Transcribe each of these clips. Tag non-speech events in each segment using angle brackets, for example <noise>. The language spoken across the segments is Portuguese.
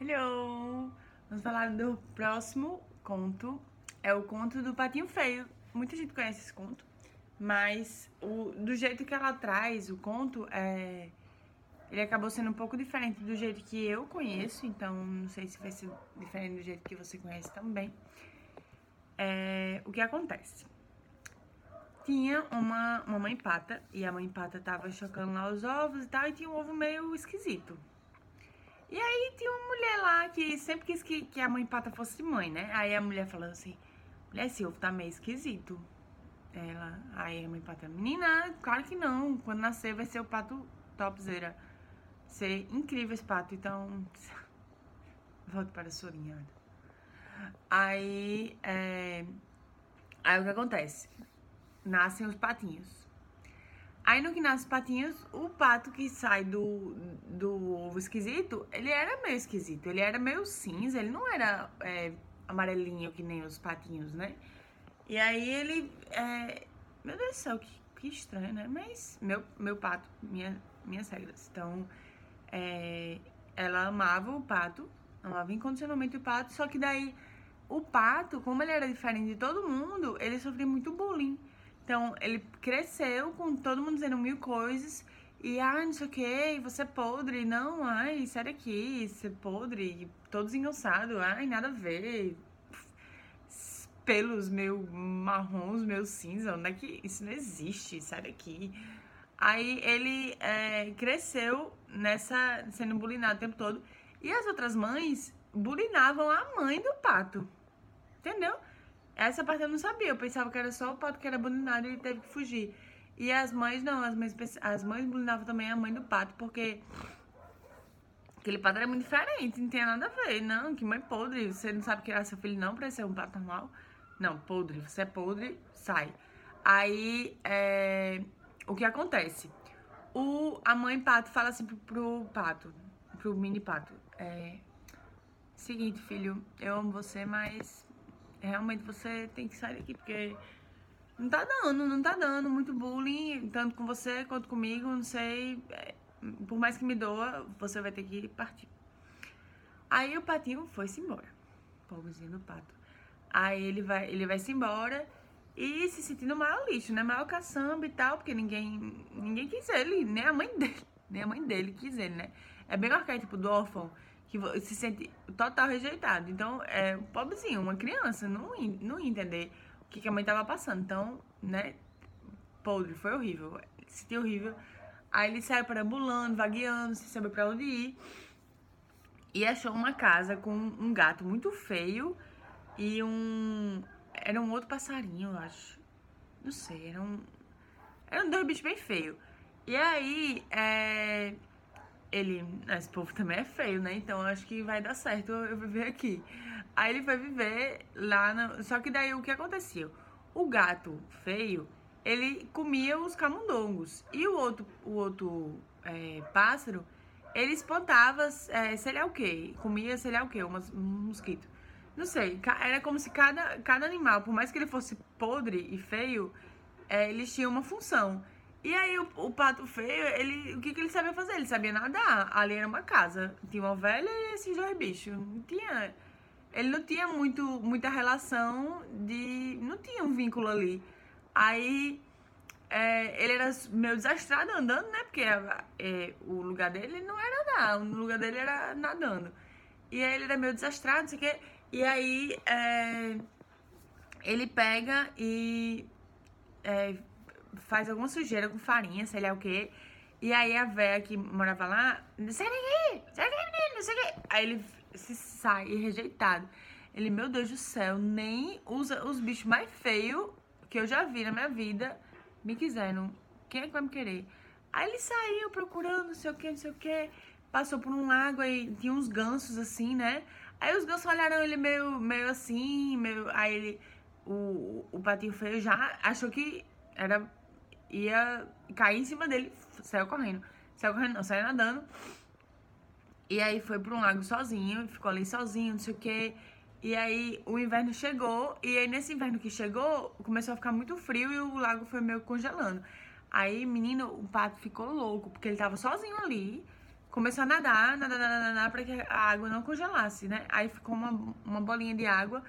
Hello! Vamos falar do próximo conto. É o conto do Patinho Feio. Muita gente conhece esse conto, mas o, do jeito que ela traz o conto, é, ele acabou sendo um pouco diferente do jeito que eu conheço, então não sei se vai ser diferente do jeito que você conhece também. É, o que acontece? Tinha uma, uma mãe pata, e a mãe pata tava chocando lá os ovos e tal, e tinha um ovo meio esquisito. E aí tinha uma mulher lá que sempre quis que, que a mãe pata fosse mãe, né? Aí a mulher falando assim, mulher, esse ovo tá meio esquisito. Ela, aí a mãe pata, menina, claro que não. Quando nascer vai ser o pato topzera. Ser incrível esse pato, então. <laughs> Volto para a sua linha. Aí, é... aí o que acontece? Nascem os patinhos. Aí no que nasce os patinhos, o pato que sai do, do ovo esquisito, ele era meio esquisito. Ele era meio cinza, ele não era é, amarelinho que nem os patinhos, né? E aí ele. É... Meu Deus do céu, que, que estranho, né? Mas meu, meu pato, minha, minhas regras. Então, é... ela amava o pato, amava incondicionalmente o pato, só que daí o pato, como ele era diferente de todo mundo, ele sofria muito bullying. Então, ele cresceu com todo mundo dizendo mil coisas. E, ah, não sei o que, você é podre. Não, ai, sai daqui, você é podre. Todos engonçados, ai, nada a ver. Pelos meio marrons, meio cinza. Onde é que isso não existe? Sai daqui. Aí ele é, cresceu nessa, sendo bulinado o tempo todo. E as outras mães bulinavam a mãe do pato. Entendeu? Essa parte eu não sabia, eu pensava que era só o pato que era bulinado e ele teve que fugir. E as mães não, as mães, as mães bulinavam também a mãe do pato, porque aquele pato era muito diferente, não tinha nada a ver. Não, que mãe podre, você não sabe criar seu filho não pra ser um pato normal. Não, podre, você é podre, sai. Aí, é, o que acontece? O, a mãe pato fala assim pro, pro pato, pro mini pato, é, seguinte, filho, eu amo você, mas realmente você tem que sair daqui, porque não tá dando, não tá dando muito bullying, tanto com você quanto comigo, não sei. É, por mais que me doa, você vai ter que partir. Aí o patinho foi-se embora. Pobrezinho do pato. Aí ele vai, ele vai se embora e se sentindo maior lixo, né? Maior caçamba e tal, porque ninguém, ninguém quis ele, nem a mãe dele, nem a mãe dele quis ele, né? É bem o arquétipo do órfão que se sente total rejeitado. Então, é pobrezinho, uma criança, não, não ia entender o que, que a mãe tava passando. Então, né, podre, foi horrível, se sentiu horrível. Aí ele saiu perambulando, vagueando, sem saber pra onde ir. E achou uma casa com um gato muito feio e um. Era um outro passarinho, eu acho. Não sei, era um. Eram dois bichos bem feios. E aí, é ele, esse povo também é feio, né? Então acho que vai dar certo eu viver aqui. Aí ele foi viver lá, só que daí o que aconteceu? O gato feio, ele comia os camundongos e o outro, o outro é, pássaro, ele espantava, é, sei lá o que, comia sei lá o que, um mosquito. Não sei, era como se cada, cada animal, por mais que ele fosse podre e feio, é, eles tinham uma função. E aí o, o, pato feio, ele, o que, que ele sabia fazer? Ele sabia nadar. Ali era uma casa. Tinha uma ovelha e esses dois bichos. Não tinha. Ele não tinha muito, muita relação de. Não tinha um vínculo ali. Aí é, ele era meio desastrado andando, né? Porque é, o lugar dele não era nadar, o lugar dele era nadando. E aí ele era meio desastrado, não sei o quê. E aí é, ele pega e é, faz alguma sujeira com farinha, sei lá o quê. E aí a véia que morava lá, sai daqui, sai daqui, menino, não sei. Aí ele se sai rejeitado. Ele, meu Deus do céu, nem usa os bichos mais feios que eu já vi na minha vida me quiseram. Quem é que vai me querer? Aí ele saiu procurando, não sei o que, não sei o que. Passou por um lago aí tinha uns gansos assim, né? Aí os gansos olharam ele meio, meio assim, meio. Aí ele. O, o patinho feio já achou que era ia cair em cima dele, saiu correndo. Saiu correndo, não, saiu nadando. E aí foi para um lago sozinho, ficou ali sozinho, não sei o quê. E aí o inverno chegou, e aí nesse inverno que chegou, começou a ficar muito frio e o lago foi meio congelando. Aí, menino, o pato ficou louco, porque ele tava sozinho ali, começou a nadar, nadar, nadar, nadar, para que a água não congelasse, né? Aí ficou uma, uma bolinha de água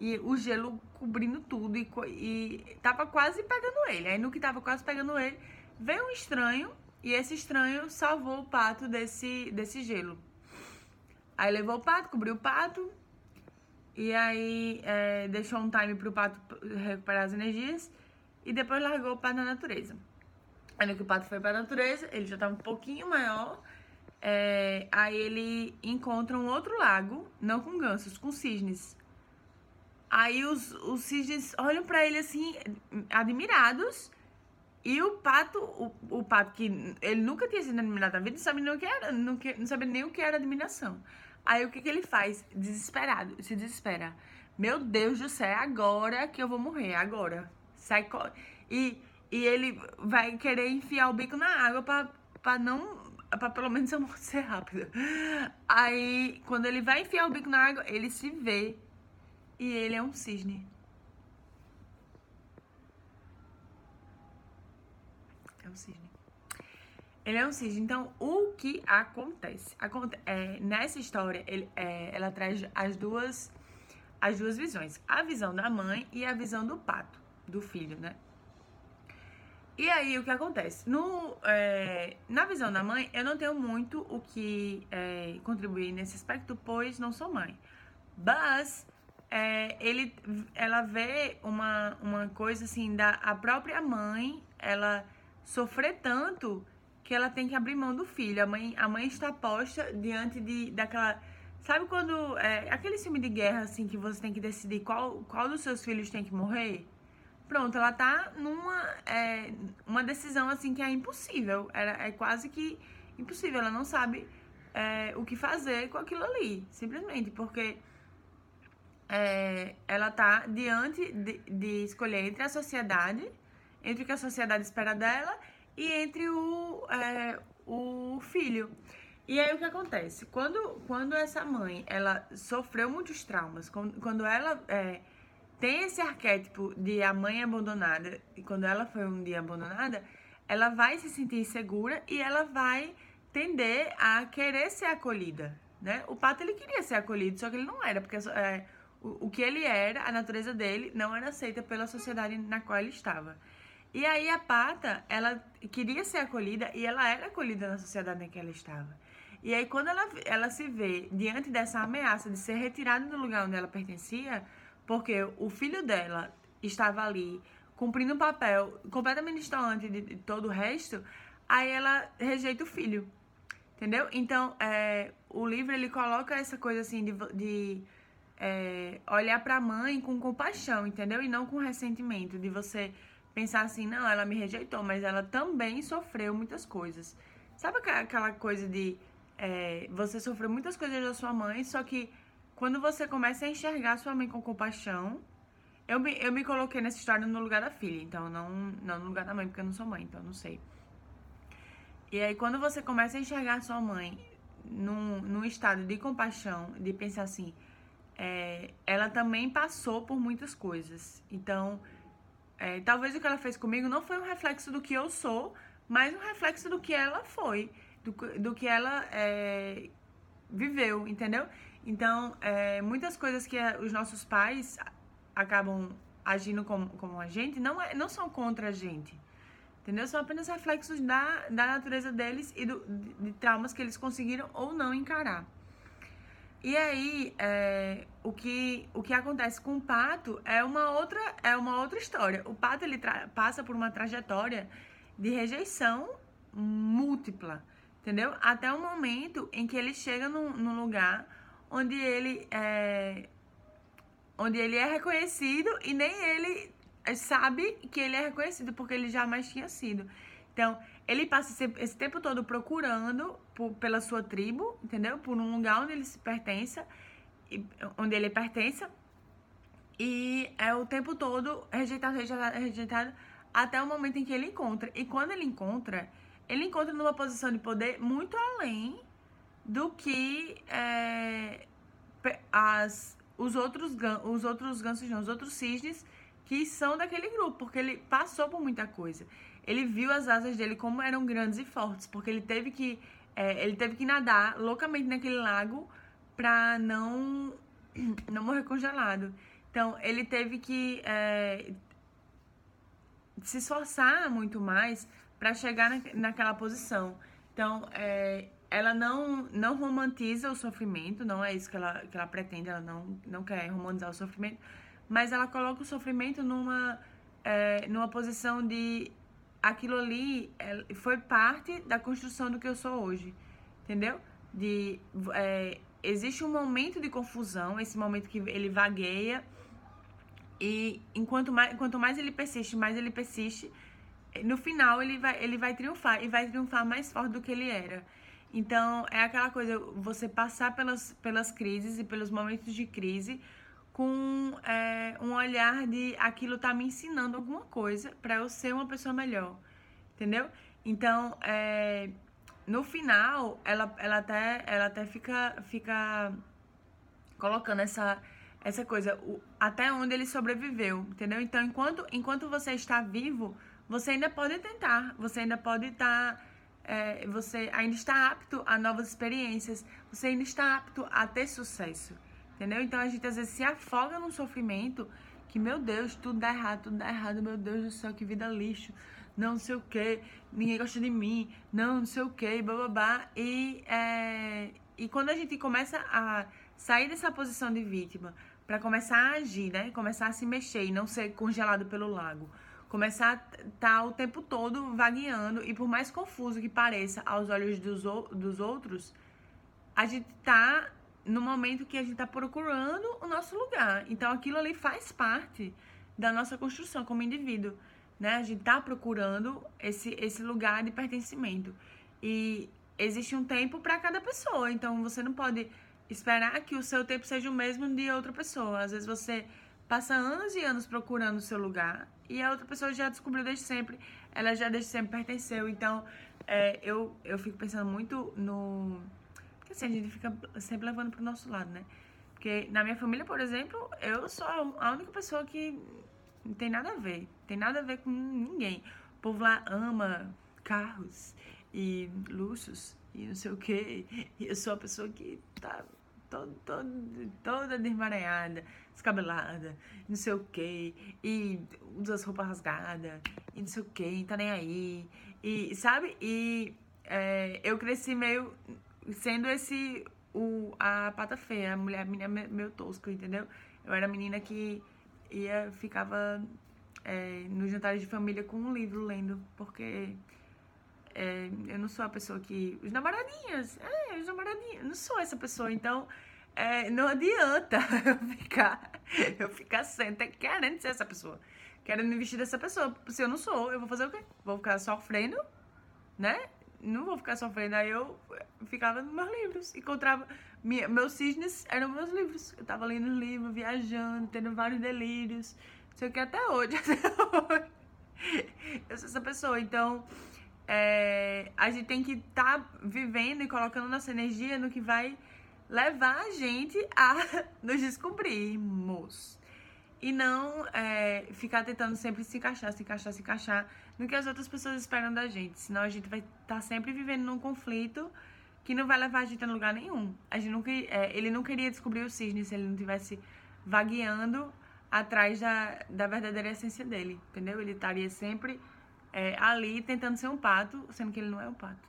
e o gelo cobrindo tudo e, e tava quase pegando ele. Aí no que tava quase pegando ele, veio um estranho e esse estranho salvou o pato desse, desse gelo. Aí levou o pato, cobriu o pato e aí é, deixou um time pro pato recuperar as energias e depois largou o pato na natureza. Aí no que o pato foi pra natureza, ele já tava um pouquinho maior é, aí ele encontra um outro lago, não com gansos, com cisnes. Aí os, os cisnes olham para ele assim, admirados. E o pato, o, o pato que ele nunca tinha sido admirado na vida, não sabia nem o que era, não, não sabia nem o que era admiração. Aí o que, que ele faz? Desesperado, se desespera. Meu Deus do céu, é agora que eu vou morrer, agora. Sai e, e ele vai querer enfiar o bico na água para não pra pelo menos eu morte <laughs> ser rápida. Aí, quando ele vai enfiar o bico na água, ele se vê e ele é um cisne. É um cisne. Ele é um cisne. Então, o que acontece? Aconte é, nessa história, ele, é, ela traz as duas, as duas visões. A visão da mãe e a visão do pato, do filho, né? E aí, o que acontece? No, é, na visão da mãe, eu não tenho muito o que é, contribuir nesse aspecto, pois não sou mãe. Mas, é, ele, ela vê uma, uma coisa assim, da a própria mãe, ela sofrer tanto que ela tem que abrir mão do filho. A mãe, a mãe está posta diante de, daquela... Sabe quando... É, aquele filme de guerra, assim, que você tem que decidir qual, qual dos seus filhos tem que morrer? pronto, ela tá numa é, uma decisão assim que é impossível. É, é quase que impossível. Ela não sabe é, o que fazer com aquilo ali, simplesmente, porque é, ela tá diante de, de, escolher entre a sociedade, entre o que a sociedade espera dela e entre o, é, o filho. E aí o que acontece? Quando, quando essa mãe ela sofreu muitos traumas, quando, quando ela é, tem esse arquétipo de a mãe abandonada, e quando ela foi um dia abandonada, ela vai se sentir segura e ela vai tender a querer ser acolhida, né? O pato ele queria ser acolhido, só que ele não era, porque é, o, que ele era, a natureza dele, não era aceita pela sociedade na qual ele estava. E aí a pata, ela queria ser acolhida e ela era acolhida na sociedade em que ela estava. E aí quando ela, ela se vê diante dessa ameaça de ser retirada do lugar onde ela pertencia, porque o filho dela estava ali cumprindo um papel completamente distante de todo o resto, aí ela rejeita o filho. Entendeu? Então, é, o livro ele coloca essa coisa assim de, de é, olhar para a mãe com compaixão, entendeu? E não com ressentimento, de você pensar assim, não, ela me rejeitou, mas ela também sofreu muitas coisas. Sabe aquela coisa de é, você sofreu muitas coisas da sua mãe, só que quando você começa a enxergar sua mãe com compaixão, eu me, eu me coloquei nessa história no lugar da filha, então não, não no lugar da mãe, porque eu não sou mãe, então não sei. E aí, quando você começa a enxergar sua mãe num, num estado de compaixão, de pensar assim, é, ela também passou por muitas coisas. Então, é, talvez o que ela fez comigo não foi um reflexo do que eu sou, mas um reflexo do que ela foi, do, do que ela é, viveu, entendeu? Então, é, muitas coisas que os nossos pais acabam agindo como, como a gente não, é, não são contra a gente. Entendeu? São apenas reflexos da, da natureza deles e do, de, de traumas que eles conseguiram ou não encarar. E aí, é, o, que, o que acontece com o pato é uma outra, é uma outra história. O pato ele passa por uma trajetória de rejeição múltipla, entendeu? Até o momento em que ele chega num, num lugar onde ele é, onde ele é reconhecido e nem ele sabe que ele é reconhecido porque ele jamais tinha sido. Então, ele passa esse, esse tempo todo procurando por, pela sua tribo, entendeu? Por um lugar onde ele se pertença, onde ele pertença. E é o tempo todo rejeitado, rejeitado, rejeitado, até o momento em que ele encontra. E quando ele encontra, ele encontra numa posição de poder muito além do que é, as, os outros os outros gansos, não, os outros cisnes que são daquele grupo, porque ele passou por muita coisa. Ele viu as asas dele como eram grandes e fortes, porque ele teve que é, ele teve que nadar loucamente naquele lago pra não, <clears throat> não morrer congelado. Então, ele teve que é, se esforçar muito mais para chegar na, naquela posição. Então, é, ela não, não romantiza o sofrimento, não é isso que ela, que ela pretende, ela não, não quer romantizar o sofrimento, mas ela coloca o sofrimento numa, é, numa posição de aquilo ali é, foi parte da construção do que eu sou hoje, entendeu? De, é, existe um momento de confusão, esse momento que ele vagueia, e enquanto mais, quanto mais ele persiste, mais ele persiste, no final ele vai, ele vai triunfar, e vai triunfar mais forte do que ele era. Então, é aquela coisa, você passar pelas, pelas crises e pelos momentos de crise com é, um olhar de aquilo tá me ensinando alguma coisa para eu ser uma pessoa melhor, entendeu? Então, é, no final, ela, ela até, ela até fica, fica colocando essa, essa coisa, o, até onde ele sobreviveu, entendeu? Então, enquanto, enquanto você está vivo, você ainda pode tentar, você ainda pode estar. Tá, é, você ainda está apto a novas experiências, você ainda está apto a ter sucesso. Entendeu? Então a gente às vezes se afoga num sofrimento que, meu Deus, tudo dá errado, tudo dá errado, meu Deus do céu, que vida lixo. Não, sei o que, ninguém gosta de mim, não, não sei o que, bababá. E, é, e quando a gente começa a sair dessa posição de vítima para começar a agir, né? Começar a se mexer e não ser congelado pelo lago. Começar a estar tá o tempo todo vagueando e por mais confuso que pareça aos olhos dos, dos outros, a gente tá no momento que a gente está procurando o nosso lugar. Então aquilo ali faz parte da nossa construção como indivíduo, né? A gente está procurando esse, esse lugar de pertencimento. E existe um tempo para cada pessoa, então você não pode esperar que o seu tempo seja o mesmo de outra pessoa. Às vezes você passa anos e anos procurando o seu lugar e a outra pessoa já descobriu desde sempre, ela já desde sempre pertenceu. Então, é, eu, eu fico pensando muito no assim, a gente fica sempre levando pro nosso lado, né? Porque na minha família, por exemplo, eu sou a única pessoa que não tem nada a ver. Tem nada a ver com ninguém. O povo lá ama carros e luxos e não sei o quê. E eu sou a pessoa que tá todo, todo, toda desmaranhada, descabelada, não sei o quê. E usa as roupas rasgadas e não sei o quê, tá nem aí. E, sabe? E é, eu cresci meio sendo esse o, a pata feia, a mulher, a menina meio tosca, entendeu? Eu era a menina que ia, ficava é, nos jantares de família com um livro lendo, porque é, eu não sou a pessoa que. Os namoradinhos, é, os namoradinhos, não sou essa pessoa, então é, não adianta <laughs> eu ficar, eu ficar senta querendo ser essa pessoa, querendo me vestir dessa pessoa. Se eu não sou, eu vou fazer o quê? Vou ficar sofrendo, né? Não vou ficar sofrendo. Aí eu ficava nos meus livros. Encontrava. Minha, meus cisnes eram meus livros. Eu tava lendo livro, viajando, tendo vários delírios. Sei o que até hoje. <laughs> Até hoje. Eu sou essa pessoa. Então, é, a gente tem que estar tá vivendo e colocando nossa energia no que vai levar a gente a <laughs> nos descobrirmos. E não é, ficar tentando sempre se encaixar, se encaixar, se encaixar no que as outras pessoas esperam da gente. Senão a gente vai estar tá sempre vivendo num conflito que não vai levar a gente a lugar nenhum. A gente nunca, é, ele não queria descobrir o cisne se ele não tivesse vagueando atrás da, da verdadeira essência dele, entendeu? Ele estaria sempre é, ali tentando ser um pato, sendo que ele não é um pato.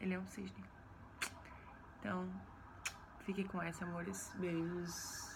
Ele é um cisne. Então, fique com essa, amores. Beijos.